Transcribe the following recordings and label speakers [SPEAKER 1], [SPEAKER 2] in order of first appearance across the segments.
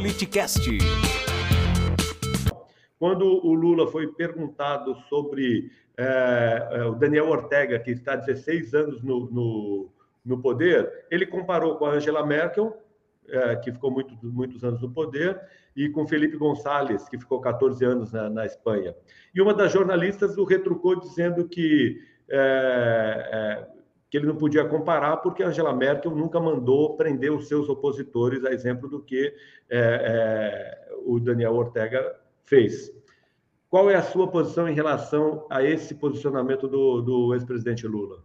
[SPEAKER 1] Politicast.
[SPEAKER 2] Quando o Lula foi perguntado sobre é, o Daniel Ortega, que está 16 anos no, no, no poder, ele comparou com a Angela Merkel, é, que ficou muito, muitos anos no poder, e com Felipe Gonçalves, que ficou 14 anos na, na Espanha. E uma das jornalistas o retrucou dizendo que, é, é, que ele não podia comparar porque Angela Merkel nunca mandou prender os seus opositores, a exemplo do que é, é, o Daniel Ortega fez. Qual é a sua posição em relação a esse posicionamento do, do ex-presidente Lula?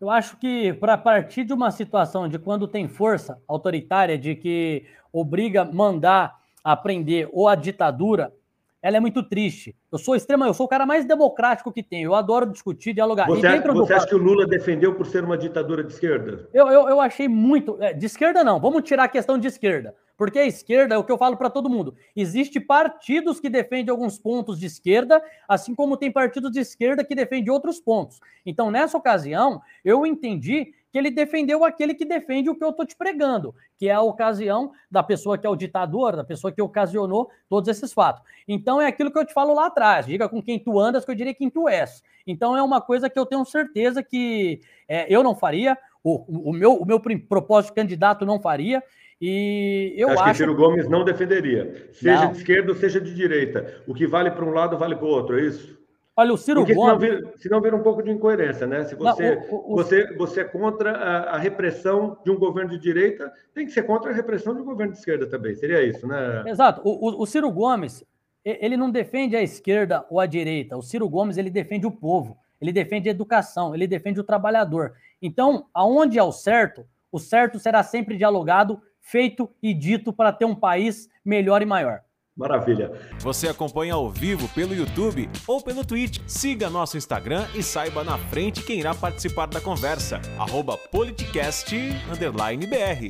[SPEAKER 3] Eu acho que para partir de uma situação de quando tem força autoritária, de que obriga mandar aprender ou a ditadura, ela é muito triste. Eu sou extrema, eu sou o cara mais democrático que tem. Eu adoro discutir, dialogar.
[SPEAKER 2] Você, acha, você acha que o Lula defendeu por ser uma ditadura de esquerda?
[SPEAKER 3] Eu, eu, eu achei muito. É, de esquerda, não. Vamos tirar a questão de esquerda. Porque a esquerda é o que eu falo para todo mundo. Existe partidos que defendem alguns pontos de esquerda, assim como tem partidos de esquerda que defendem outros pontos. Então, nessa ocasião, eu entendi que ele defendeu aquele que defende o que eu estou te pregando, que é a ocasião da pessoa que é o ditador, da pessoa que ocasionou todos esses fatos. Então é aquilo que eu te falo lá atrás, diga com quem tu andas, que eu diria quem tu és. Então é uma coisa que eu tenho certeza que é, eu não faria, o, o, meu, o meu propósito de candidato não faria, e eu acho,
[SPEAKER 2] acho que Ciro Gomes não defenderia, seja não. de esquerda ou seja de direita. O que vale para um lado vale para o outro, é isso?
[SPEAKER 3] Olha, o Ciro
[SPEAKER 2] Porque
[SPEAKER 3] Gomes.
[SPEAKER 2] Senão vira, senão vira um pouco de incoerência, né? Se você, não, o, o, você, você é contra a, a, repressão de um governo de direita, tem que ser contra a repressão de um governo de esquerda também. Seria isso, né?
[SPEAKER 3] Exato. O, o, Ciro Gomes, ele não defende a esquerda ou a direita. O Ciro Gomes, ele defende o povo, ele defende a educação, ele defende o trabalhador. Então, aonde é o certo, o certo será sempre dialogado, feito e dito para ter um país melhor e maior.
[SPEAKER 2] Maravilha.
[SPEAKER 1] Você acompanha ao vivo pelo YouTube ou pelo Twitch. Siga nosso Instagram e saiba na frente quem irá participar da conversa. Arroba politicast_br.